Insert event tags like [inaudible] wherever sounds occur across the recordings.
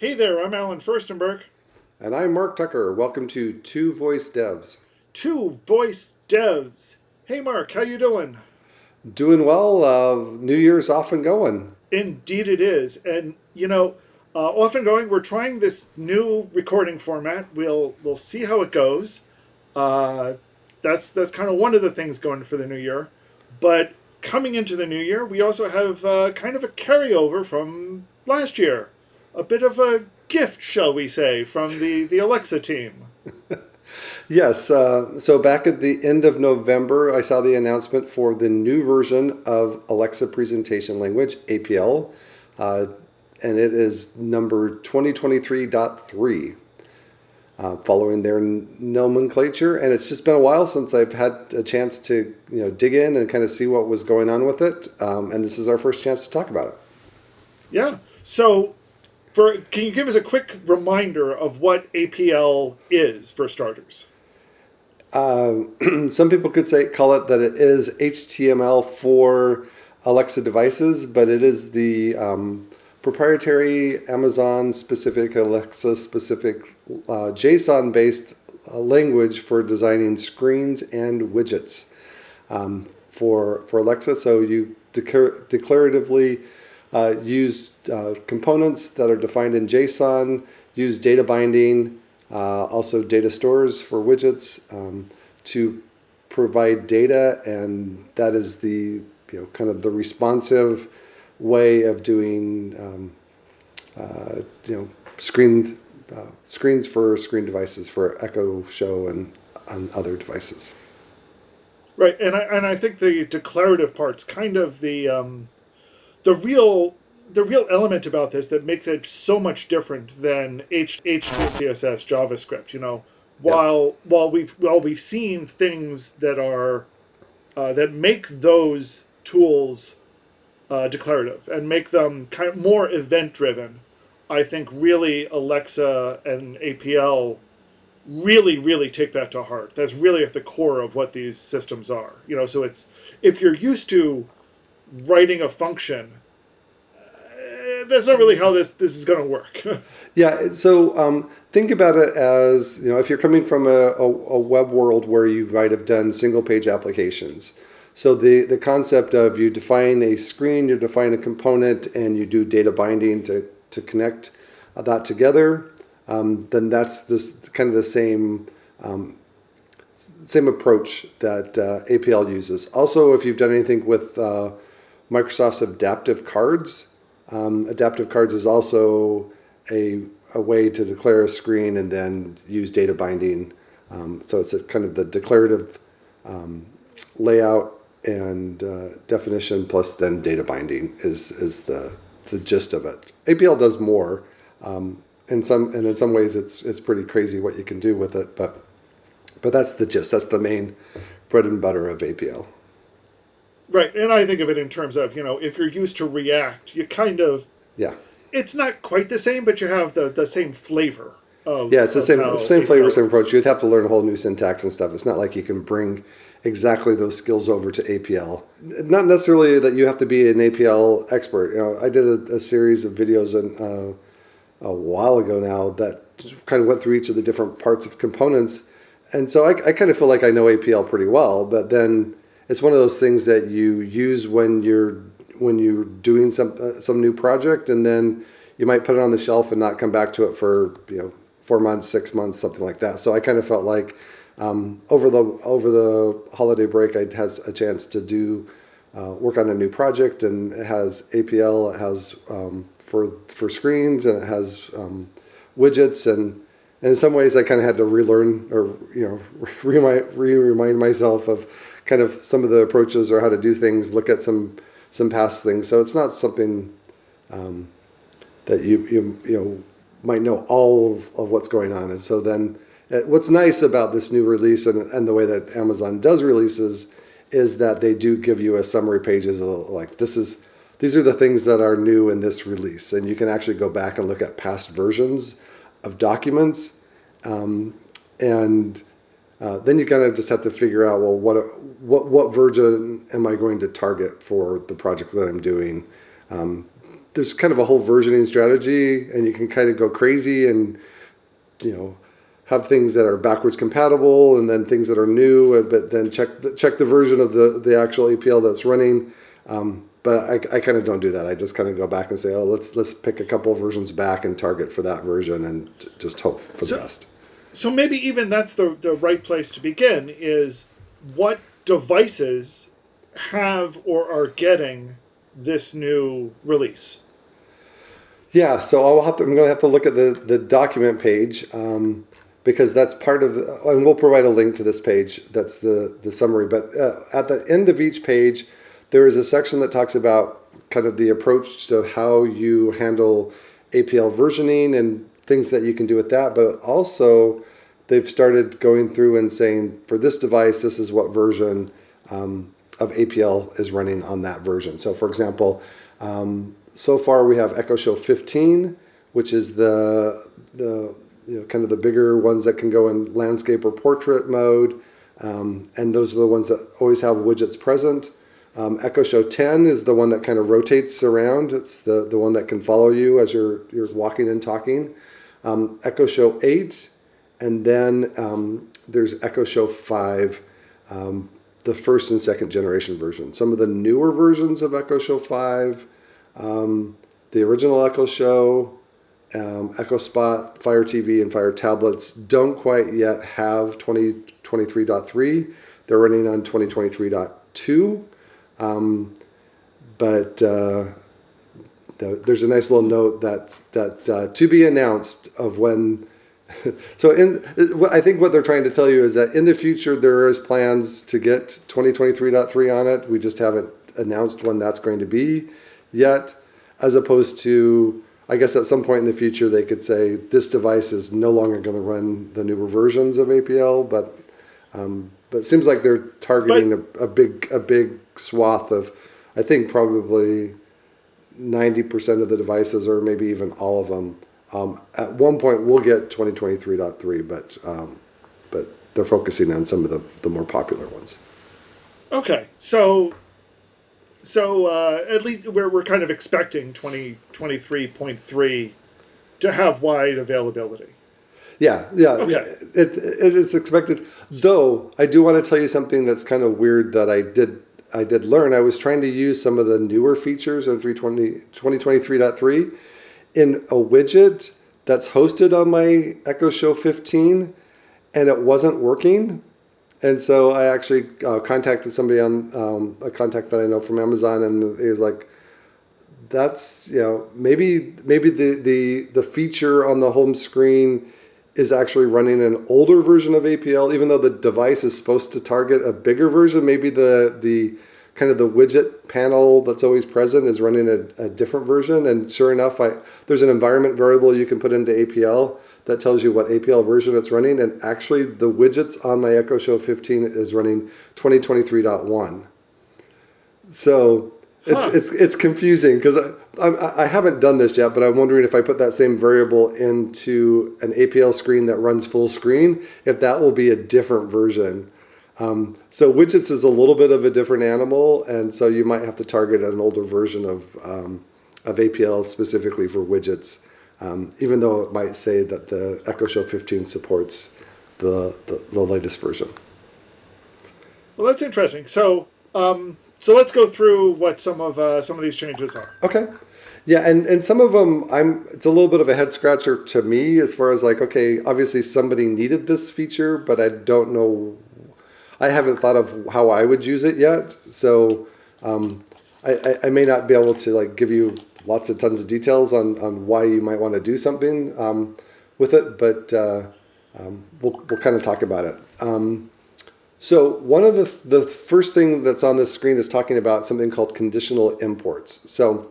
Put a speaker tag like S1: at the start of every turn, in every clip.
S1: Hey there, I'm Allen Firstenberg.
S2: And I'm Mark Tucker. Welcome to Two Voice Devs.
S1: Two Voice Devs. Hey Mark, how you doing?
S2: Doing well. Uh, New Year's off and going.
S1: Indeed it is. And you know, uh, off and going, we're trying this new recording format. We'll we'll see how it goes. Uh, that's that's kind of one of the things going for the new year. But coming into the new year, we also have uh, kind of a carryover from last year a bit of a gift, shall we say, from the, the Alexa team. [laughs]
S2: yes. Uh, so back at the end of November, I saw the announcement for the new version of Alexa Presentation Language, APL, uh, and it is number 2023.3. Uh, following their nomenclature, and it's just been a while since I've had a chance to you know dig in and kind of see what was going on with it, um, and this is our first chance to talk about it.
S1: Yeah. So for can you give us a quick reminder of what APL is for starters?
S2: Uh, [clears throat] some people could say call it that it is HTML for Alexa devices, but it is the um, proprietary Amazon specific, Alexa specific, uh, JSON based uh, language for designing screens and widgets um, for for Alexa. So you declar- declaratively uh, use uh, components that are defined in JSON, use data binding, uh, also data stores for widgets um, to provide data, and that is the you know kind of the responsive way of doing um, uh, you know screened uh, screens for screen devices for Echo Show and on other devices.
S1: Right, and I and I think the declarative part's kind of the um, the real the real element about this that makes it so much different than H H2CSS JavaScript. You know, while yeah. while we've while we've seen things that are uh, that make those tools uh, declarative and make them kind of more event driven. I think really Alexa and APL really really take that to heart. That's really at the core of what these systems are. You know, so it's if you're used to writing a function that's not really how this this is going to work. [laughs]
S2: yeah. So um, think about it as you know, if you're coming from a, a, a, web world where you might have done single page applications. So the the concept of you define a screen, you define a component, and you do data binding to to connect that together. Um, then that's this kind of the same. Um, same approach that uh, APL uses. Also, if you've done anything with uh, Microsoft's adaptive cards, um, adaptive cards is also a, a way to declare a screen and then use data binding. Um, so it's kind of the declarative um, layout and uh, definition plus then data binding is, is the, the gist of it. APL does more. Um, in some and in some ways it's it's pretty crazy what you can do with it, but but that's the gist. That's the main bread and butter of APL.
S1: Right, and I think of it in terms of you know if you're used to React, you kind of
S2: yeah.
S1: It's not quite the same, but you have the, the same flavor. Of,
S2: yeah, it's the same same flavor, same approach. You'd have to learn a whole new syntax and stuff. It's not like you can bring exactly those skills over to APL. Not necessarily that you have to be an APL expert. You know, I did a, a series of videos in, uh, a while ago now that kind of went through each of the different parts of components, and so I, I kind of feel like I know APL pretty well. But then it's one of those things that you use when you're when you're doing some uh, some new project, and then you might put it on the shelf and not come back to it for you know four months, six months, something like that. So I kind of felt like um, over the over the holiday break, I had a chance to do uh, work on a new project, and it has APL, it has um, for for screens, and it has um, widgets, and, and in some ways, I kind of had to relearn or you know [laughs] re remind myself of kind of some of the approaches or how to do things, look at some some past things. So it's not something um, that you, you you know might know all of, of what's going on. And so then, uh, what's nice about this new release and, and the way that Amazon does releases is that they do give you a summary pages of like this is these are the things that are new in this release, and you can actually go back and look at past versions of documents. Um, and uh, then you kind of just have to figure out well what what what version am I going to target for the project that I'm doing, Um, there's kind of a whole versioning strategy, and you can kind of go crazy and you know have things that are backwards compatible and then things that are new, but then check the, check the version of the the actual APL that's running. Um, but I, I kind of don't do that. I just kind of go back and say, oh, let's let's pick a couple of versions back and target for that version and just hope for
S1: So-
S2: the best.
S1: So maybe even that's the the right place to begin is what devices have or are getting this new release.
S2: Yeah, so I'll have to, I'm going to have to look at the, the document page um, because that's part of, and we'll provide a link to this page. That's the, the summary. But uh, at the end of each page, there is a section that talks about kind of the approach to how you handle APL versioning and things that you can do with that. But also, they've started going through and saying, for this device, this is what version um, of APL is running on that version. So, for example, um, so far we have Echo Show 15, which is the the you know kind of the bigger ones that can go in landscape or portrait mode, um, and those are the ones that always have widgets present. Um, Echo Show 10 is the one that kind of rotates around. It's the, the one that can follow you as you're you're walking and talking. Um, Echo Show 8, and then um, there's Echo Show 5, um, the first and second generation version. Some of the newer versions of Echo Show 5 um, the original Echo Show, um, Echo Spot, Fire TV, and Fire tablets don't quite yet have 2023.3. They're running on 2023.2. Um, but uh, the, there's a nice little note that that uh, to be announced of when. [laughs] so in, I think what they're trying to tell you is that in the future there is plans to get 2023.3 on it. We just haven't announced when that's going to be yet, as opposed to, I guess at some point in the future they could say this device is no longer going to run the newer versions of APL, but um, but it seems like they're targeting a, a big a big swath of, I think probably ninety percent of the devices, or maybe even all of them. Um, at one point, we'll get twenty twenty three point three, but um, but they're focusing on some of the, the more popular ones.
S1: Okay, so so uh, at least we're we're kind of expecting twenty twenty three point three to have wide availability.
S2: Yeah, yeah,
S1: Okay.
S2: yeah. It it is expected. Though I do want to tell you something that's kind of weird that I did I did learn. I was trying to use some of the newer features of 320 2023.3 in a widget that's hosted on my Echo Show 15 and it wasn't working. And so I actually uh, contacted somebody on um, a contact that I know from Amazon, and he was like, "That's you know maybe maybe the the the feature on the home screen is actually running an older version of APL, even though the device is supposed to target a bigger version. Maybe the the kind of the widget panel that's always present is running a, a different version. And sure enough, I there's an environment variable you can put into APL that tells you what APL version it's running. And actually, the widgets on my Echo Show 15 is running 2023.1. So it's
S1: Huh.
S2: it's it's confusing because I, I haven't done this yet, but I'm wondering if I put that same variable into an APL screen that runs full screen, if that will be a different version. Um, so widgets is a little bit of a different animal, and so you might have to target an older version of um, of APL specifically for widgets, um, even though it might say that the Echo Show 15 supports the, the, the latest version.
S1: Well, that's interesting. So um, so let's go through what some of uh, some of these changes are.
S2: Okay. Yeah, and, and some of them, I'm. It's a little bit of a head scratcher to me as far as like, okay, obviously somebody needed this feature, but I don't know. I haven't thought of how I would use it yet, so um, I, I, I may not be able to like give you lots of tons of details on, on why you might want to do something um, with it, but uh, um, we'll we'll kind of talk about it. Um, so one of the the first thing that's on this screen is talking about something called conditional imports. So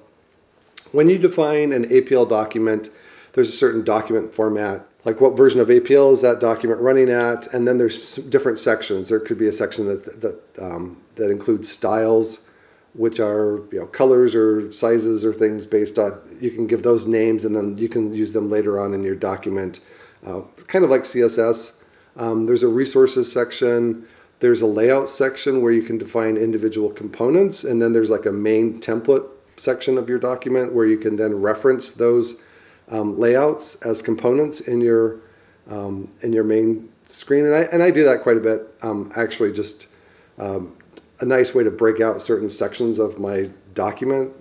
S2: when you define an APL document, there's a certain document format, like what version of APL is that document running at, and then there's different sections. There could be a section that that um, that includes styles, which are you know colors or sizes or things based on. You can give those names, and then you can use them later on in your document, uh, kind of like CSS. Um, there's a resources section. There's a layout section where you can define individual components, and then there's like a main template section of your document where you can then reference those um, layouts as components in your um, in your main screen. And I and I do that quite a bit. Um, actually, just um, a nice way to break out certain sections of my document,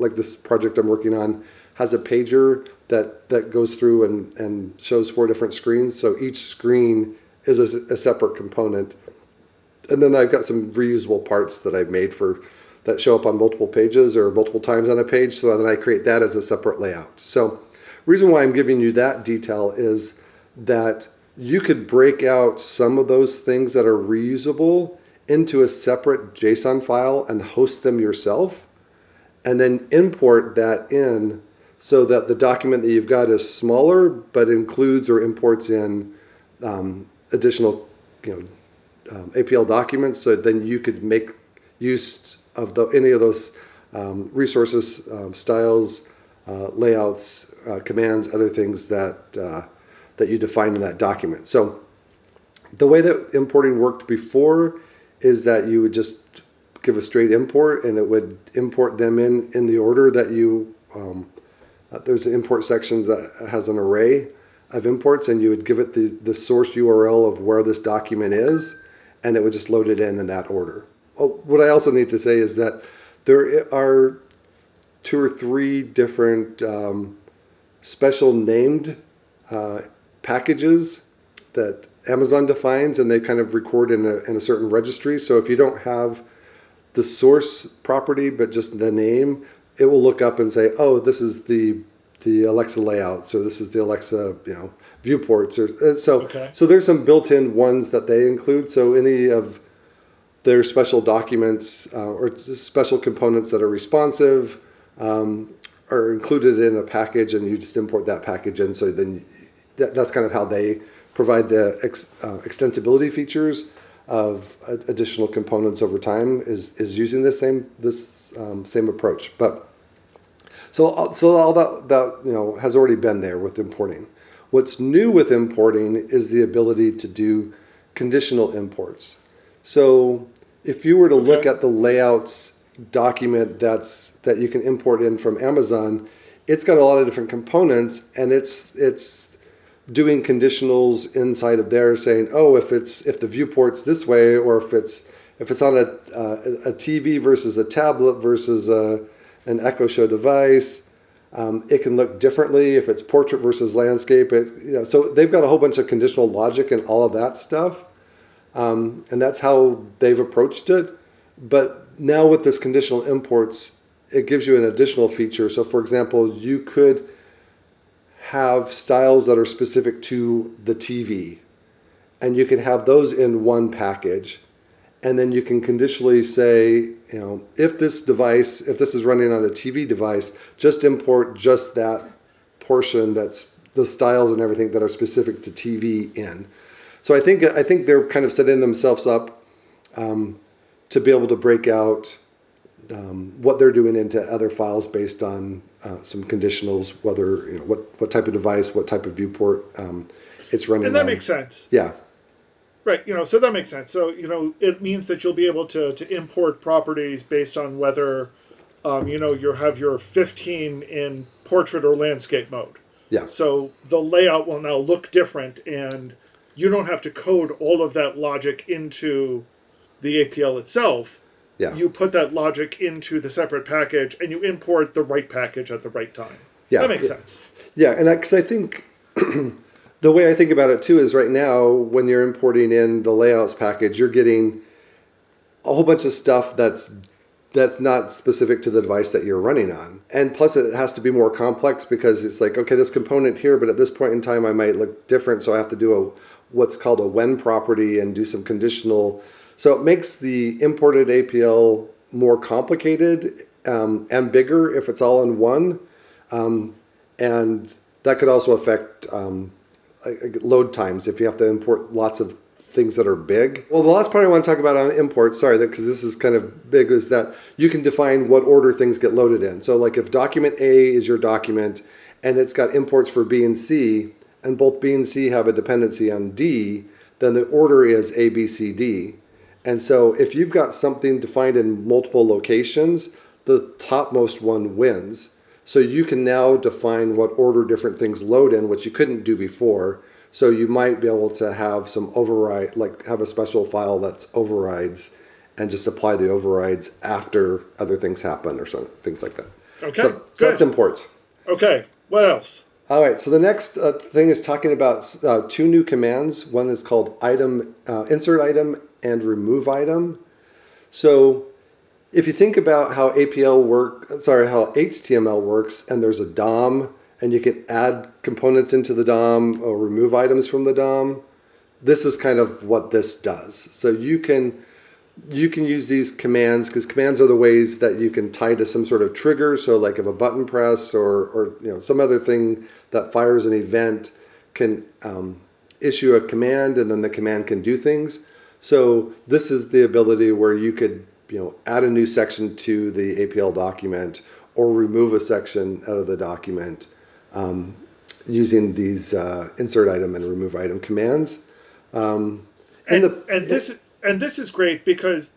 S2: like this project I'm working on, has a pager that that goes through and and shows four different screens. So each screen is a, a separate component and then I've got some reusable parts that I've made for that show up on multiple pages or multiple times on a page. So then I create that as a separate layout. So reason why I'm giving you that detail is that you could break out some of those things that are reusable into a separate JSON file and host them yourself, and then import that in so that the document that you've got is smaller but includes or imports in um, additional, you know, um, APL documents, so then you could make use of the, any of those um, resources, um, styles, uh, layouts, uh, commands, other things that uh, that you define in that document. So the way that importing worked before is that you would just give a straight import, and it would import them in in the order that you. Um, uh, there's an import section that has an array of imports, and you would give it the, the source URL of where this document is, and it would just load it in in that order. Oh, what I also need to say is that there are two or three different um, special named uh, packages that Amazon defines, and they kind of record in a, in a certain registry. So if you don't have the source property, but just the name, it will look up and say, "Oh, this is the the Alexa layout. So this is the Alexa, you know, viewports. Or uh, so
S1: Okay.
S2: so there's some built-in ones that they include. So any of their special documents uh, or special components that are responsive um, are included in a package, and you just import that package in. So then that, that's kind of how they provide the ex, uh, extensibility features of additional components over time is is using this same this um, same approach, but. So, uh, so all that, that you know has already been there with importing. What's new with importing is the ability to do conditional imports. So, if you were to look
S1: Okay.
S2: at the layouts document that's that you can import in from Amazon, it's got a lot of different components, and it's it's doing conditionals inside of there, saying, oh, if it's if the viewport's this way, or if it's if it's on a uh, a TV versus a tablet versus a an Echo Show device. Um, it can look differently if it's portrait versus landscape. It, you know, so they've got a whole bunch of conditional logic and all of that stuff, um, and that's how they've approached it. But now with this conditional imports, it gives you an additional feature. So, for example, you could have styles that are specific to the TV, and you can have those in one package and then you can conditionally say, you know, if this device, if this is running on a TV device, just import just that portion that's the styles and everything that are specific to TV in. So I think I think they're kind of setting themselves up um, to be able to break out um, what they're doing into other files based on uh, some conditionals, whether you know what what type of device, what type of viewport um, it's running.
S1: And that
S2: on.
S1: makes sense.
S2: Yeah,
S1: Right, you know, so that makes sense. So, you know, it means that you'll be able to, to import properties based on whether, um, you know, you have your 15 in portrait or landscape mode.
S2: yeah,
S1: So the layout will now look different, and you don't have to code all of that logic into the APL itself.
S2: yeah.
S1: You put that logic into the separate package, and you import the right package at the right time.
S2: Yeah,
S1: that makes
S2: yeah.
S1: sense.
S2: Yeah, and because I think [clears throat] the way I think about it too is right now when you're importing in the layouts package, you're getting a whole bunch of stuff that's that's not specific to the device that you're running on. And plus it has to be more complex because it's like, okay, this component here, but at this point in time I might look different, so I have to do a what's called a when property and do some conditional. So it makes the imported APL more complicated um, and bigger if it's all in one and that could also affect um, load times if you have to import lots of things that are big. Well, the last part I want to talk about on imports, sorry, because this is kind of big, is that you can define what order things get loaded in. So, like if document A is your document and it's got imports for B and C, and both B and C have a dependency on D, then the order is A, B, C, D. And so if you've got something defined in multiple locations, the topmost one wins. So you can now define what order different things load in, which you couldn't do before. So you might be able to have some override, like have a special file that's overrides and just apply the overrides after other things happen or some things like that.
S1: Okay,
S2: So, so that's imports.
S1: Okay, what else?
S2: All right. So the next uh, thing is talking about uh, two new commands. One is called item uh, insert item and remove item. So if you think about how APL work, sorry, how HTML works, and there's a DOM, and you can add components into the DOM or remove items from the DOM. This is kind of what this does. So you can you can use these commands because commands are the ways that you can tie to some sort of trigger. So like if a button press or or you know some other thing that fires an event can um, issue a command and then the command can do things. So this is the ability where you could you know add a new section to the APL document or remove a section out of the document um, using these uh, insert item and remove item commands. Um,
S1: And,
S2: the-
S1: and this and this is great because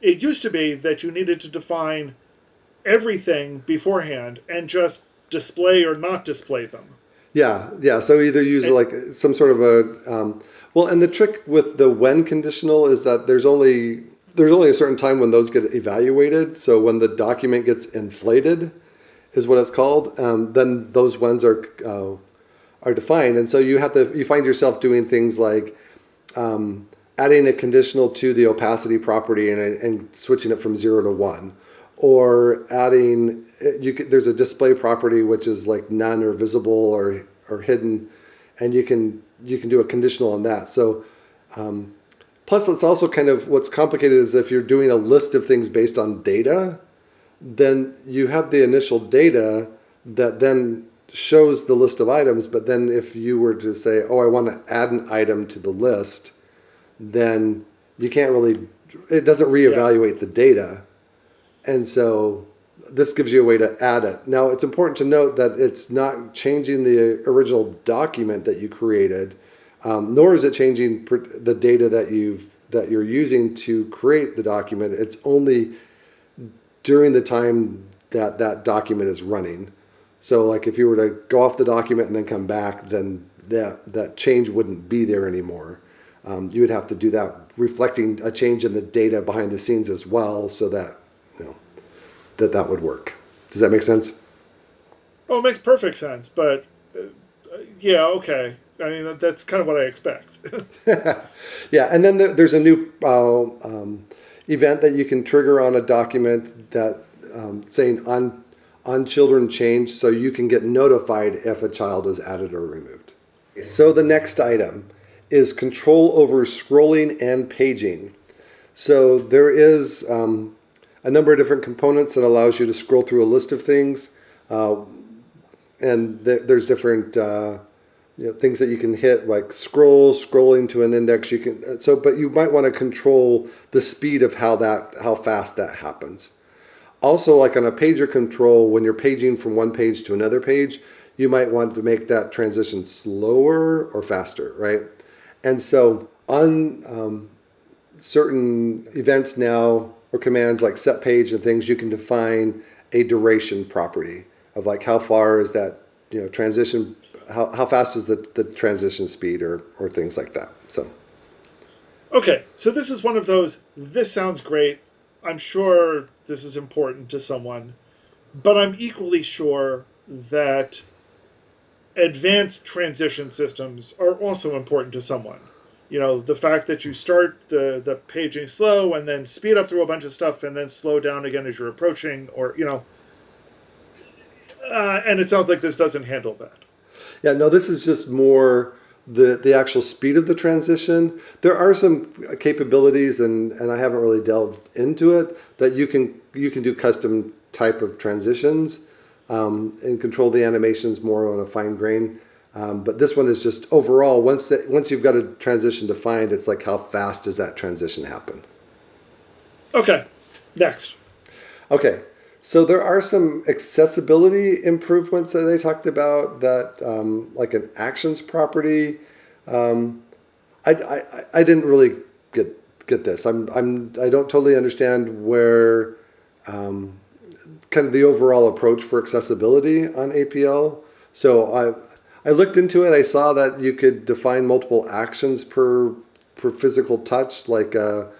S1: it used to be that you needed to define everything beforehand and just display or not display them.
S2: Yeah, yeah. So either use like some sort of a um, well, and the trick with the when conditional is that there's only there's only a certain time when those get evaluated. So when the document gets inflated, is what it's called. Um, then those whens are uh, are defined, and so you have to you find yourself doing things like um, adding a conditional to the opacity property and, and switching it from zero to one, or adding you could, there's a display property which is like none or visible or or hidden, and you can you can do a conditional on that. So. Um, plus, it's also kind of what's complicated is if you're doing a list of things based on data, then you have the initial data that then shows the list of items. But then if you were to say, oh, I want to add an item to the list, then you can't really, it doesn't reevaluate the data. And so this gives you a way to add it. Now, it's important to note that it's not changing the original document that you created, um, nor is it changing per- the data that you've that you're using to create the document. It's only during the time that that document is running. So, like if you were to go off the document and then come back, then that that change wouldn't be there anymore. Um, you would have to do that, reflecting a change in the data behind the scenes as well, so that you know that that would work. Does that make sense?
S1: Oh, it makes perfect sense, but uh, uh, yeah, okay. I mean, that's kind of what I expect. [laughs]
S2: Yeah, and then there- there's a new uh, um, event that you can trigger on a document that um, saying on on children change, so you can get notified if a child is added or removed. So the next item is control over scrolling and paging. So there is um, a number of different components that allows you to scroll through a list of things, uh, and there, there's different. Uh, you know, things that you can hit like scroll scrolling to an index you can uh, so but you might want to control the speed of how that how fast that happens also like on a pager control when you're paging from one page to another page you might want to make that transition slower or faster right and so on um, certain events now or commands like set page and things you can define a duration property of like how far is that you know transition how, how fast is the, the transition speed or or things like that so
S1: okay, so this is one of those. This sounds great. I'm sure this is important to someone, but I'm equally sure that advanced transition systems are also important to someone. You know, the fact that you start the, the paging slow and then speed up through a bunch of stuff and then slow down again as you're approaching, or, you know. Uh, and it sounds like this doesn't handle that.
S2: Yeah, no, this is just more the the actual speed of the transition. There are some capabilities, and and I haven't really delved into it that you can you can do custom type of transitions um, and control the animations more on a fine grain. Um, but this one is just overall once that once you've got a transition defined, it's like how fast does that transition happen?
S1: Okay, next.
S2: Okay, so there are some accessibility improvements that they talked about that, um, like an actions property. Um, I, I, I didn't really get get this. I'm I'm I don't totally understand where um, kind of the overall approach for accessibility on APL. So I I looked into it. I saw that you could define multiple actions per per physical touch, like a,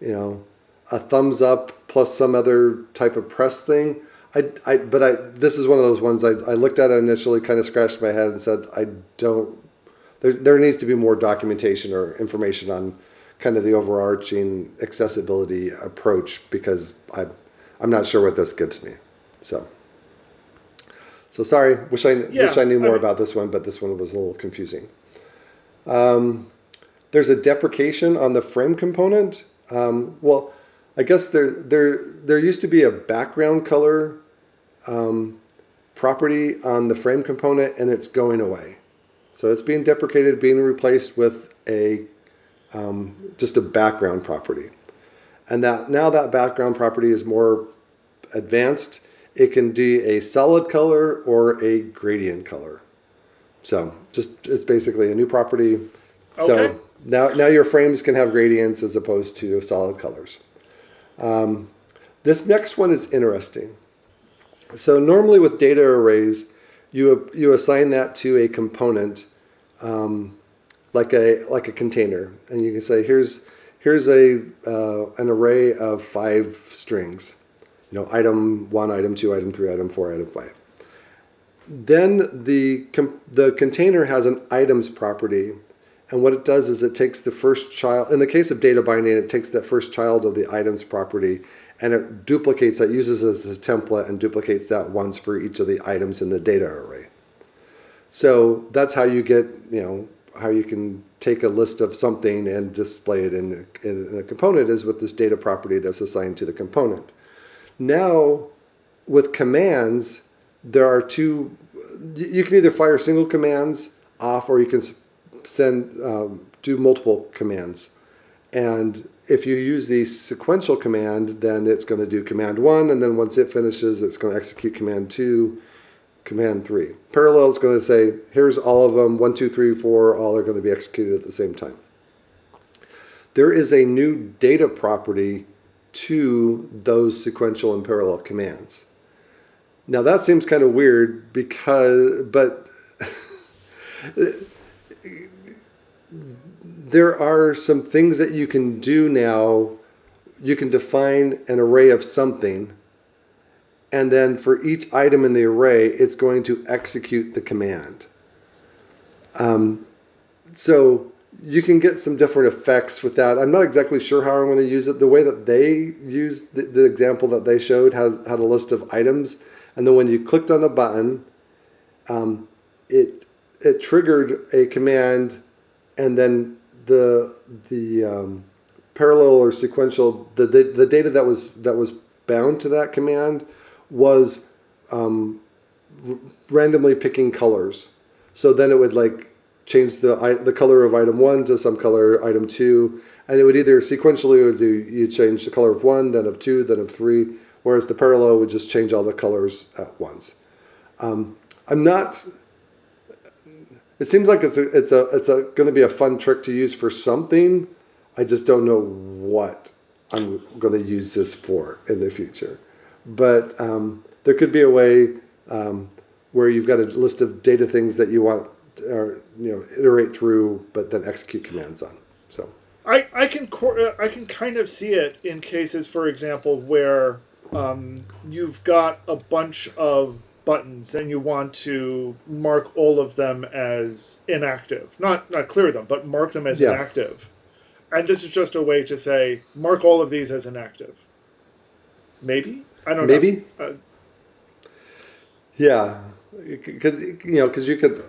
S2: you know, a thumbs up plus some other type of press thing. I, I but I this is one of those ones I, I looked at it initially, kind of scratched my head and said I don't. There there needs to be more documentation or information on kind of the overarching accessibility approach because I I'm not sure what this gets me. So. So sorry, wish I
S1: Yeah,
S2: wish I knew
S1: I
S2: more
S1: mean-
S2: about this one, but this one was a little confusing. Um, there's a deprecation on the frame component. Um, well, I guess there there there used to be a background color um, property on the frame component, and it's going away. So it's being deprecated, being replaced with a um, just a background property, and that now that background property is more advanced. It can be a solid color or a gradient color. So just it's basically a new property.
S1: Okay.
S2: So now now your frames can have gradients as opposed to solid colors. Um, this next one is interesting. So normally with data arrays, you you assign that to a component, um, like a like a container, and you can say here's here's a uh, an array of five strings, you know, item one, item two, item three, item four, item five. Then the com- the container has an items property, and what it does is it takes the first child. In the case of data binding, it takes that first child of the items property and it duplicates that, uses it as a template, and duplicates that once for each of the items in the data array. So that's how you get, you know, how you can take a list of something and display it in, in a component is with this data property that's assigned to the component. Now, with commands, there are two. You can either fire single commands off, or you can send um, do multiple commands. And if you use the sequential command, then it's going to do command one, and then once it finishes, it's going to execute command two, command three. Parallel is going to say, here's all of them, one, two, three, four, all are going to be executed at the same time. There is a new data property to those sequential and parallel commands. Now that seems kind of weird because, but [laughs] there are some things that you can do now. You can define an array of something, and then for each item in the array, it's going to execute the command. Um, so you can get some different effects with that. I'm not exactly sure how I'm going to use it. The way that they used the, the example that they showed had, had a list of items, and then when you clicked on a button, um, it it triggered a command, and then the the um, parallel or sequential the, the the data that was that was bound to that command was um, r- randomly picking colors. So then it would like change the the color of item one to some color item two, and it would either sequentially would do you change the color of one, then of two, then of three, whereas the parallel would just change all the colors at once. Um, I'm not. It seems like it's a it's a it's a going to be a fun trick to use for something. I just don't know what I'm going to use this for in the future. But um, there could be a way um, where you've got a list of data things that you want or you know iterate through, but then execute commands on. So
S1: I, I can cor- uh, I can kind of see it in cases, for example, where um, you've got a bunch of buttons and you want to mark all of them as inactive. Not not clear them, but mark them as
S2: Yeah.
S1: inactive. And this is just a way to say mark all of these as inactive. Maybe I don't
S2: Maybe.
S1: know. Uh,
S2: yeah, because you know because you could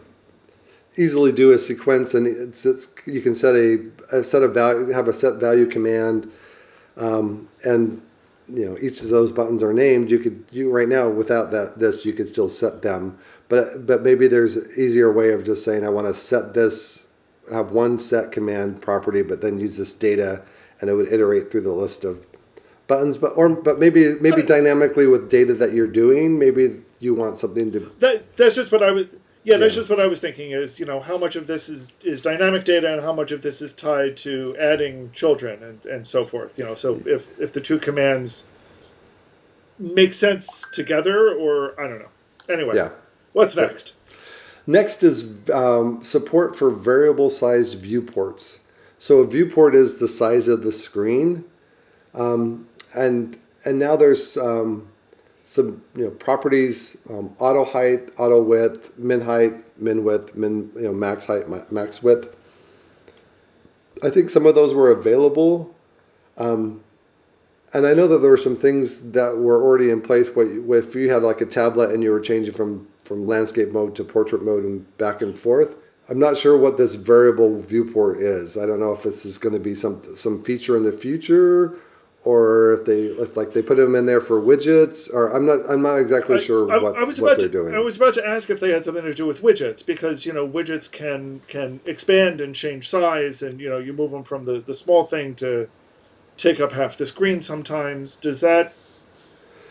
S2: easily do a sequence and it's, it's you can set a, a set of value have a set value command um, and you know each of those buttons are named you could you right now without that this you could still set them but but maybe there's an easier way of just saying i want to set this have one set command property but then use this data and it would iterate through the list of buttons but or but maybe maybe
S1: But-
S2: dynamically with data that you're doing maybe you want something to
S1: that that's just what I was. Yeah, that's
S2: Yeah.
S1: just what I was thinking. Is you know how much of this is is dynamic data and how much of this is tied to adding children and, and so forth. You know, so if if the two commands make sense together, or I don't know. Anyway,
S2: Yeah.
S1: what's next?
S2: Next is um, support for variable sized viewports. So a viewport is the size of the screen, um, and and now there's um, some you know properties: um, auto height, auto width, min height, min width, min you know max height, max width. I think some of those were available, um, and I know that there were some things that were already in place. What if you had like a tablet and you were changing from from landscape mode to portrait mode and back and forth? I'm not sure what this variable viewport is. I don't know if this is going to be some some feature in the future, or if they if like they put them in there for widgets, or I'm not I'm not exactly sure
S1: I,
S2: what,
S1: I was
S2: what
S1: about
S2: they're
S1: to,
S2: doing.
S1: I was about to ask if they had something to do with widgets because you know widgets can can expand and change size, and you know you move them from the the small thing to take up half the screen. Sometimes does that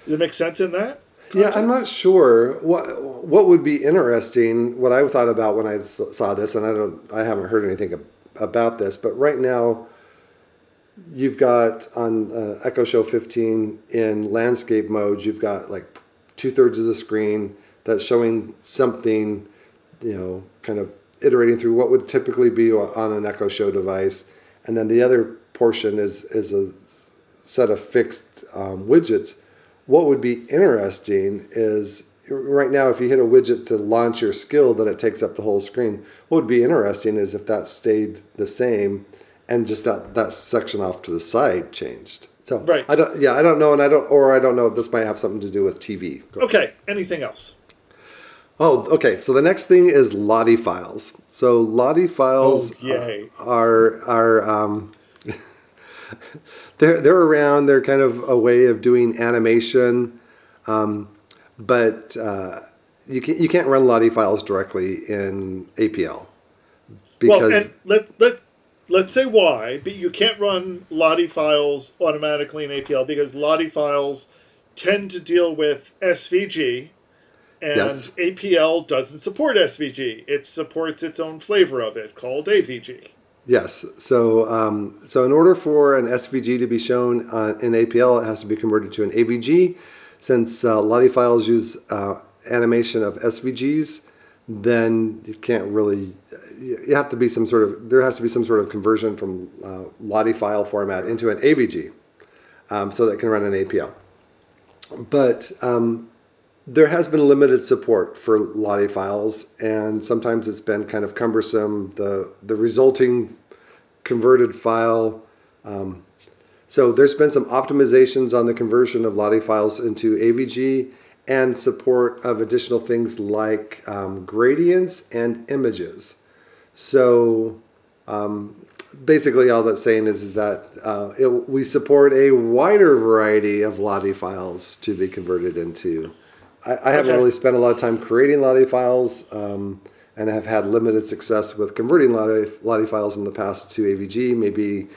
S1: does it make sense in that?
S2: Yeah, I'm not sure what what would be interesting. What I thought about when I saw this, and I don't, I haven't heard anything about this, but right now, you've got on uh, Echo Show 15 in landscape mode, you've got like two thirds of the screen that's showing something, you know, kind of iterating through what would typically be on an Echo Show device, and then the other portion is is a set of fixed um, widgets. What would be interesting is right now, if you hit a widget to launch your skill, then it takes up the whole screen. What would be interesting is if that stayed the same and just that, that section off to the side changed. So
S1: Right.
S2: I don't, yeah, I don't know, and I don't, or I don't know this might have something to do with TV.
S1: Okay. Anything else?
S2: Oh, okay. So the next thing is Lottie files. So Lottie files
S1: Oh, yay.
S2: are are um, [laughs] they're they're around. They're kind of a way of doing animation, um, but uh, you can you can't run Lottie files directly in APL because
S1: well, and let let let's say why, but you can't run Lottie files automatically in APL because Lottie files tend to deal with SVG, and
S2: Yes.
S1: APL doesn't support SVG. It supports its own flavor of it called AVG.
S2: Yes. So, um, so in order for an SVG to be shown uh, in APL, it has to be converted to an AVG. Since uh, Lottie files use uh, animation of SVGs, then you can't really. You have to be some sort of. There has to be some sort of conversion from uh, Lottie file format into an AVG, um, so that can run an APL. But um, there has been limited support for Lottie files, and sometimes it's been kind of cumbersome. The the resulting converted file. Um, so there's been some optimizations on the conversion of Lottie files into AVG and support of additional things like um, gradients and images. So um, basically, all that's saying is that uh, it, we support a wider variety of Lottie files to be converted into. I, I haven't really spent a lot of time creating Lottie files, um, and have had limited success with converting Lottie, Lottie files in the past to AVG. Maybe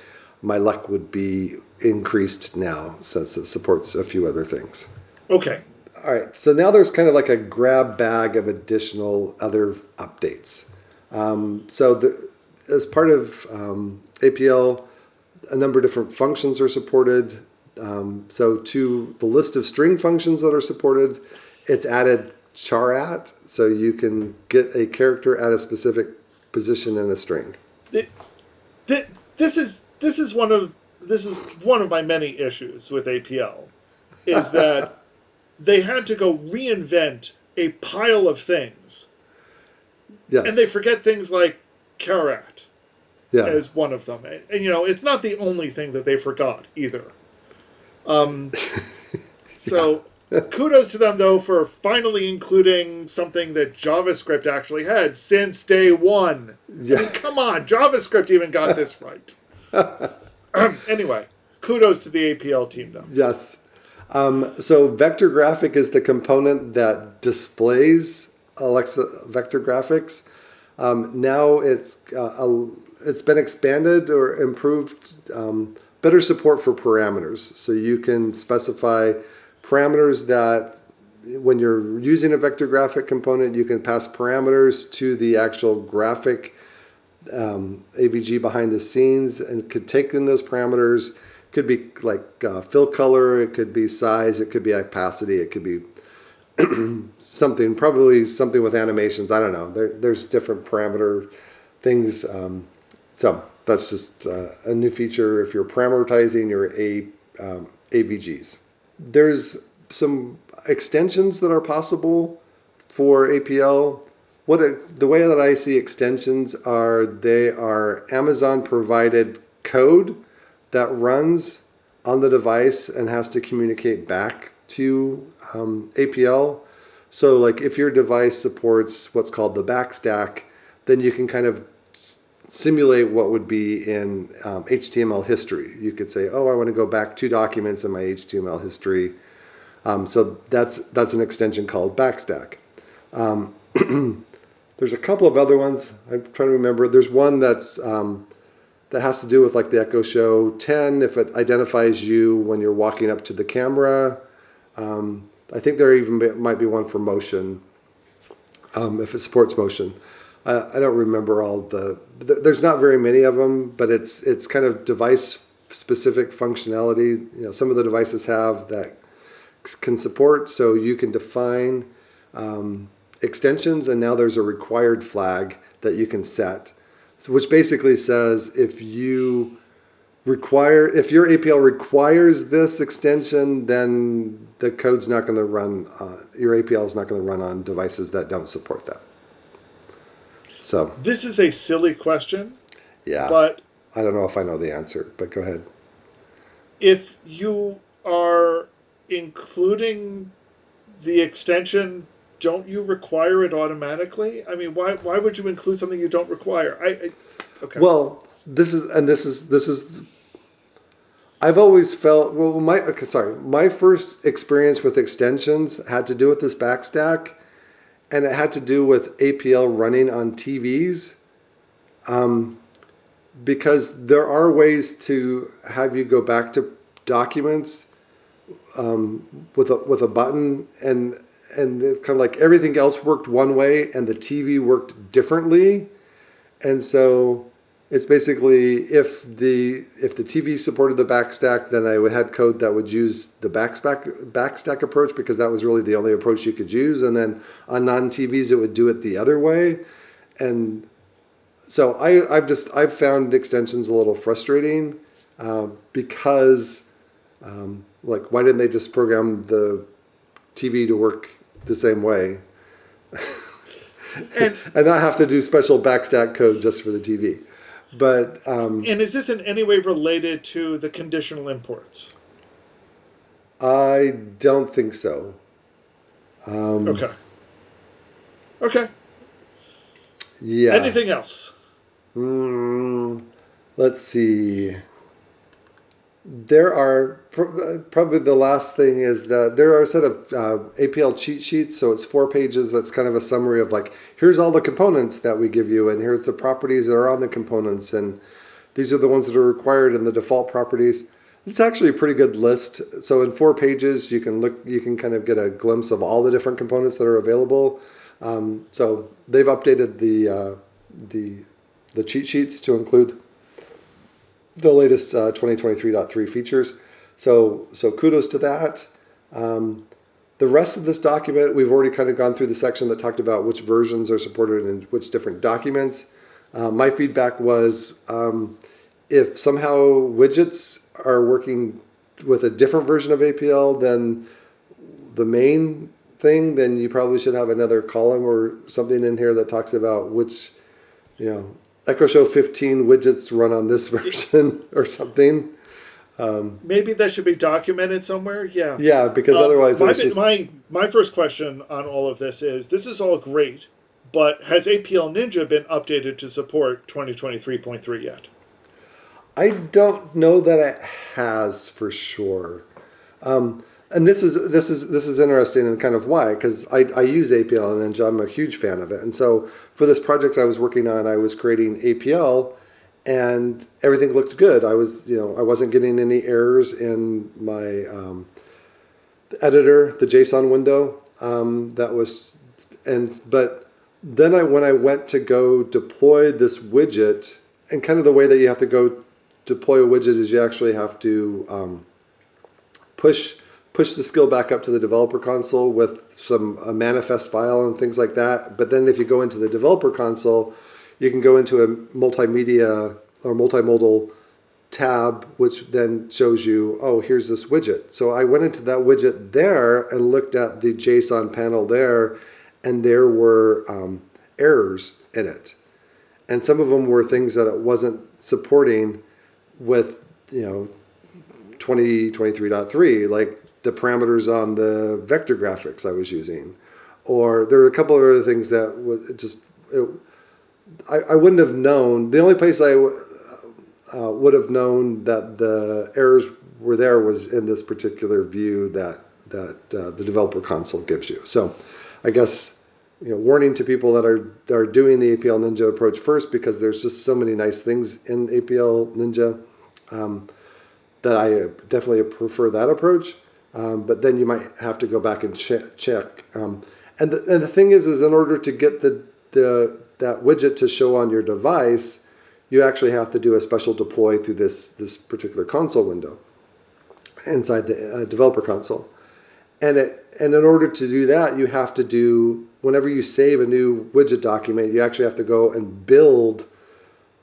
S2: my luck would be increased now since it supports a few other things.
S1: Okay.
S2: All right, so now there's kind of like a grab bag of additional other updates. Um, so the, as part of um, APL, a number of different functions are supported. Um, so to the list of string functions that are supported, it's added charAt, at, so you can get a character at a specific position in a string.
S1: Th- th- this is this is one of this is one of my many issues with APL is that [laughs] they had to go reinvent a pile of things
S2: Yes.
S1: and they forget things like charAt
S2: yeah.
S1: as one of them. And, and, you know, it's not the only thing that they forgot either. Um, [laughs] so [laughs] kudos to them though for finally including something that JavaScript actually had since day one. I
S2: Yeah.
S1: mean, come on, JavaScript even got this [laughs] right. [clears throat] anyway, kudos to the APL team though.
S2: Yes. Um, so vector graphic is the component that displays Alexa vector graphics. Um, now it's uh, a, it's been expanded or improved. Um, better support for parameters, so you can specify parameters that when you're using a vector graphic component, you can pass parameters to the actual graphic um, AVG behind the scenes and could take in those parameters, Could be like uh, fill color, it could be size, it could be opacity, it could be [clears throat] something, probably something with animations. I don't know. There, there's different parameter things. Um, so that's just uh, a new feature if you're parameterizing your A, um, AVGs. There's some extensions that are possible for APL. What it, the way that I see extensions are they are Amazon provided code that runs on the device and has to communicate back to um, APL. So, like if your device supports what's called the backstack, then you can kind of simulate what would be in um, HTML history. You could say, "Oh, I want to go back two documents in my HTML history." Um, so that's that's an extension called Backstack. Um, [clears throat] there's a couple of other ones. I'm trying to remember. There's one that's um, that has to do with like the Echo Show 10. If it identifies you when you're walking up to the camera, um, I think there even be, might be one for motion. Um, if it supports motion. I, don't remember all the. There's not very many of them, but it's it's kind of device specific functionality. You know, some of the devices have that can support, so you can define um, extensions, and now there's a required flag that you can set, so, which basically says if you require if your APL requires this extension, then the code's not going to run. Uh, your APL is not going to run on devices that don't support that. So
S1: this is a silly question.
S2: Yeah.
S1: But
S2: I don't know if I know the answer, but go ahead.
S1: If you are including the extension, don't you require it automatically? I mean, why why would you include something you don't require? I, I okay.
S2: Well, this is and this is this is I've always felt well my okay, sorry, my first experience with extensions had to do with this backstack and it had to do with APL running on TVs. Um, because there are ways to have you go back to documents um, with a with a button and and kind of like everything else worked one way and the TV worked differently, and so it's basically if the if the TV supported the backstack, then I had code that would use the backstack backstack approach because that was really the only approach you could use. And then on non TVs, it would do it the other way. And so I I've just I've found extensions a little frustrating uh, because um, like why didn't they just program the TV to work the same way? and, [laughs] and not have to do special backstack code just for the TV. But um,
S1: and is this in any way related to the conditional imports?
S2: I don't think so.
S1: Um, okay. Okay.
S2: Yeah.
S1: Anything else?
S2: Mm, let's see there are probably the last thing is that there are a set of uh, APL cheat sheets. So it's four pages. That's kind of a summary of like, here's all the components that we give you, and here's the properties that are on the components, and these are the ones that are required in the default properties. It's actually a pretty good list. So in four pages, you can look, you can kind of get a glimpse of all the different components that are available. Um, so they've updated the uh, the the cheat sheets to include the latest uh, 2023.3 features. So, so kudos to that. Um, the rest of this document, we've already kind of gone through the section that talked about which versions are supported in which different documents. Uh, my feedback was um, if somehow widgets are working with a different version of APL than the main thing, then you probably should have another column or something in here that talks about which, you know, Echo Show 15 widgets run on this [laughs] version or something.
S1: Um, Maybe that should be documented somewhere. Yeah.
S2: Yeah, because uh, otherwise,
S1: my,
S2: just...
S1: my my first question on all of this is: this is all great, but has APL Ninja been updated to support 2023.3 yet?
S2: I don't know that it has for sure. Um, and this is this is this is interesting and kind of why because I, I use APL and I'm a huge fan of it. And so for this project I was working on, I was creating APL, and everything looked good. I was you know I wasn't getting any errors in my um, editor, the JSON window. Um, that was and but then I when I went to go deploy this widget and kind of the way that you have to go deploy a widget is you actually have to um, push push the skill back up to the developer console with some a manifest file and things like that. But then if you go into the developer console, you can go into a multimedia or multimodal tab, which then shows you, oh, here's this widget. So I went into that widget there and looked at the JSON panel there, and there were um, errors in it. And some of them were things that it wasn't supporting with, you know, 2023.3, like the parameters on the vector graphics I was using. Or there were a couple of other things that was just, it, I, I wouldn't have known. The only place I uh, would have known that the errors were there was in this particular view that that uh, the developer console gives you. So, I guess you know, warning to people that are that are doing the APL Ninja approach first because there's just so many nice things in APL Ninja um, that I definitely prefer that approach. Um, but then you might have to go back and check. Um, and the, and the thing is, is in order to get the the that widget to show on your device, you actually have to do a special deploy through this this particular console window inside the uh, developer console. And it and in order to do that, you have to do whenever you save a new widget document, you actually have to go and build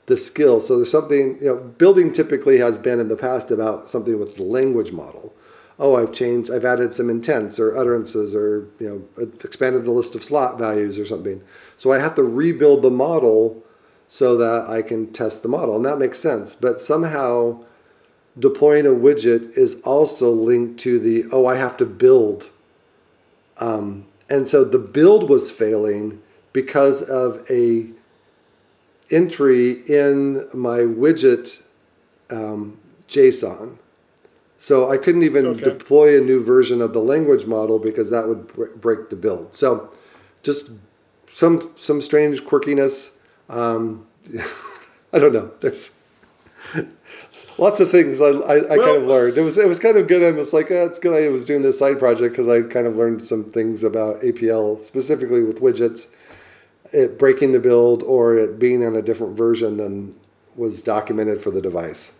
S2: the skill. So there's something, you know, building typically has been in the past about something with the language model. Oh, I've changed, I've added some intents or utterances or, you know, expanded the list of slot values or something. So I have to rebuild the model so that I can test the model. And that makes sense. But somehow deploying a widget is also linked to the, oh, I have to build. Um, and so the build was failing because of a entry in my widget um, JSON. So I couldn't even
S1: Okay.
S2: deploy a new version of the language model because that would br- break the build. So just some some strange quirkiness. Um, [laughs] I don't know. There's [laughs] lots of things I, I, I
S1: Well-
S2: kind of learned. It was it was kind of good. I was like, oh, it's good. I was doing this side project because I kind of learned some things about APL specifically with widgets, it breaking the build or it being on a different version than was documented for the device.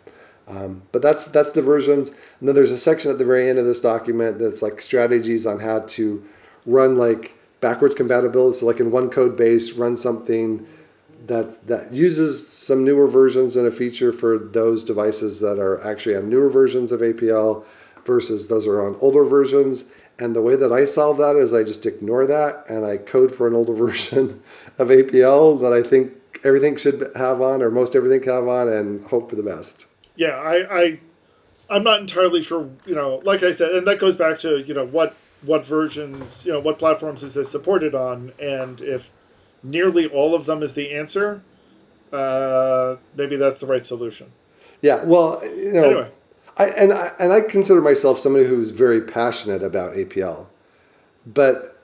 S2: Um, but that's that's the versions. And then there's a section at the very end of this document that's like strategies on how to run like backwards compatibility. So like in one code base, run something that that uses some newer versions and a feature for those devices that are actually have newer versions of APL versus those are on older versions. And the way that I solve that is I just ignore that and I code for an older [laughs] version of APL that I think everything should have on or most everything have on and hope for the best.
S1: Yeah, I, I, I'm not entirely sure. You know, like I said, and that goes back to you know what what versions, you know, what platforms is this supported on, and if nearly all of them is the answer, uh, maybe that's the right solution.
S2: Yeah, well, you know,
S1: Anyway.
S2: I and I and I consider myself somebody who's very passionate about APL, but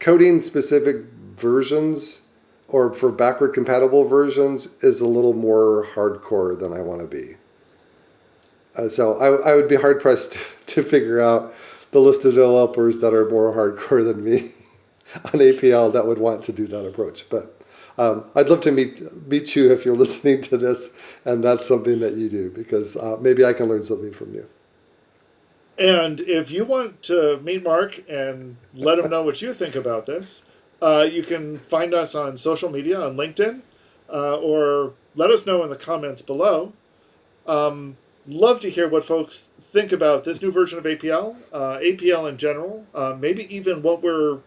S2: coding specific versions or for backward compatible versions is a little more hardcore than I want to be. Uh, so I, I would be hard pressed [laughs] to, figure out the list of developers that are more hardcore than me [laughs] on APL that would want to do that approach. But um, I'd love to meet meet you if you're [laughs] listening to this, and that's something that you do because uh, maybe I can learn something from you.
S1: And if you want to meet Mark and let him know what you think about this, uh, you can find us on social media on LinkedIn, uh, or let us know in the comments below. Um, love to hear what folks think about this new version of APL, uh, APL in general, uh, maybe even what we're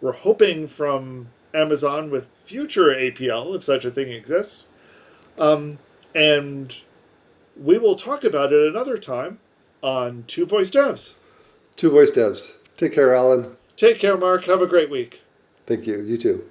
S1: we're hoping from Amazon with future APL, if such a thing exists. Um, and we will talk about it another time on Two Voice Devs.
S2: Two voice devs. Take care, Allen.
S1: Take care, Mark. Have a great week.
S2: Thank you. You too.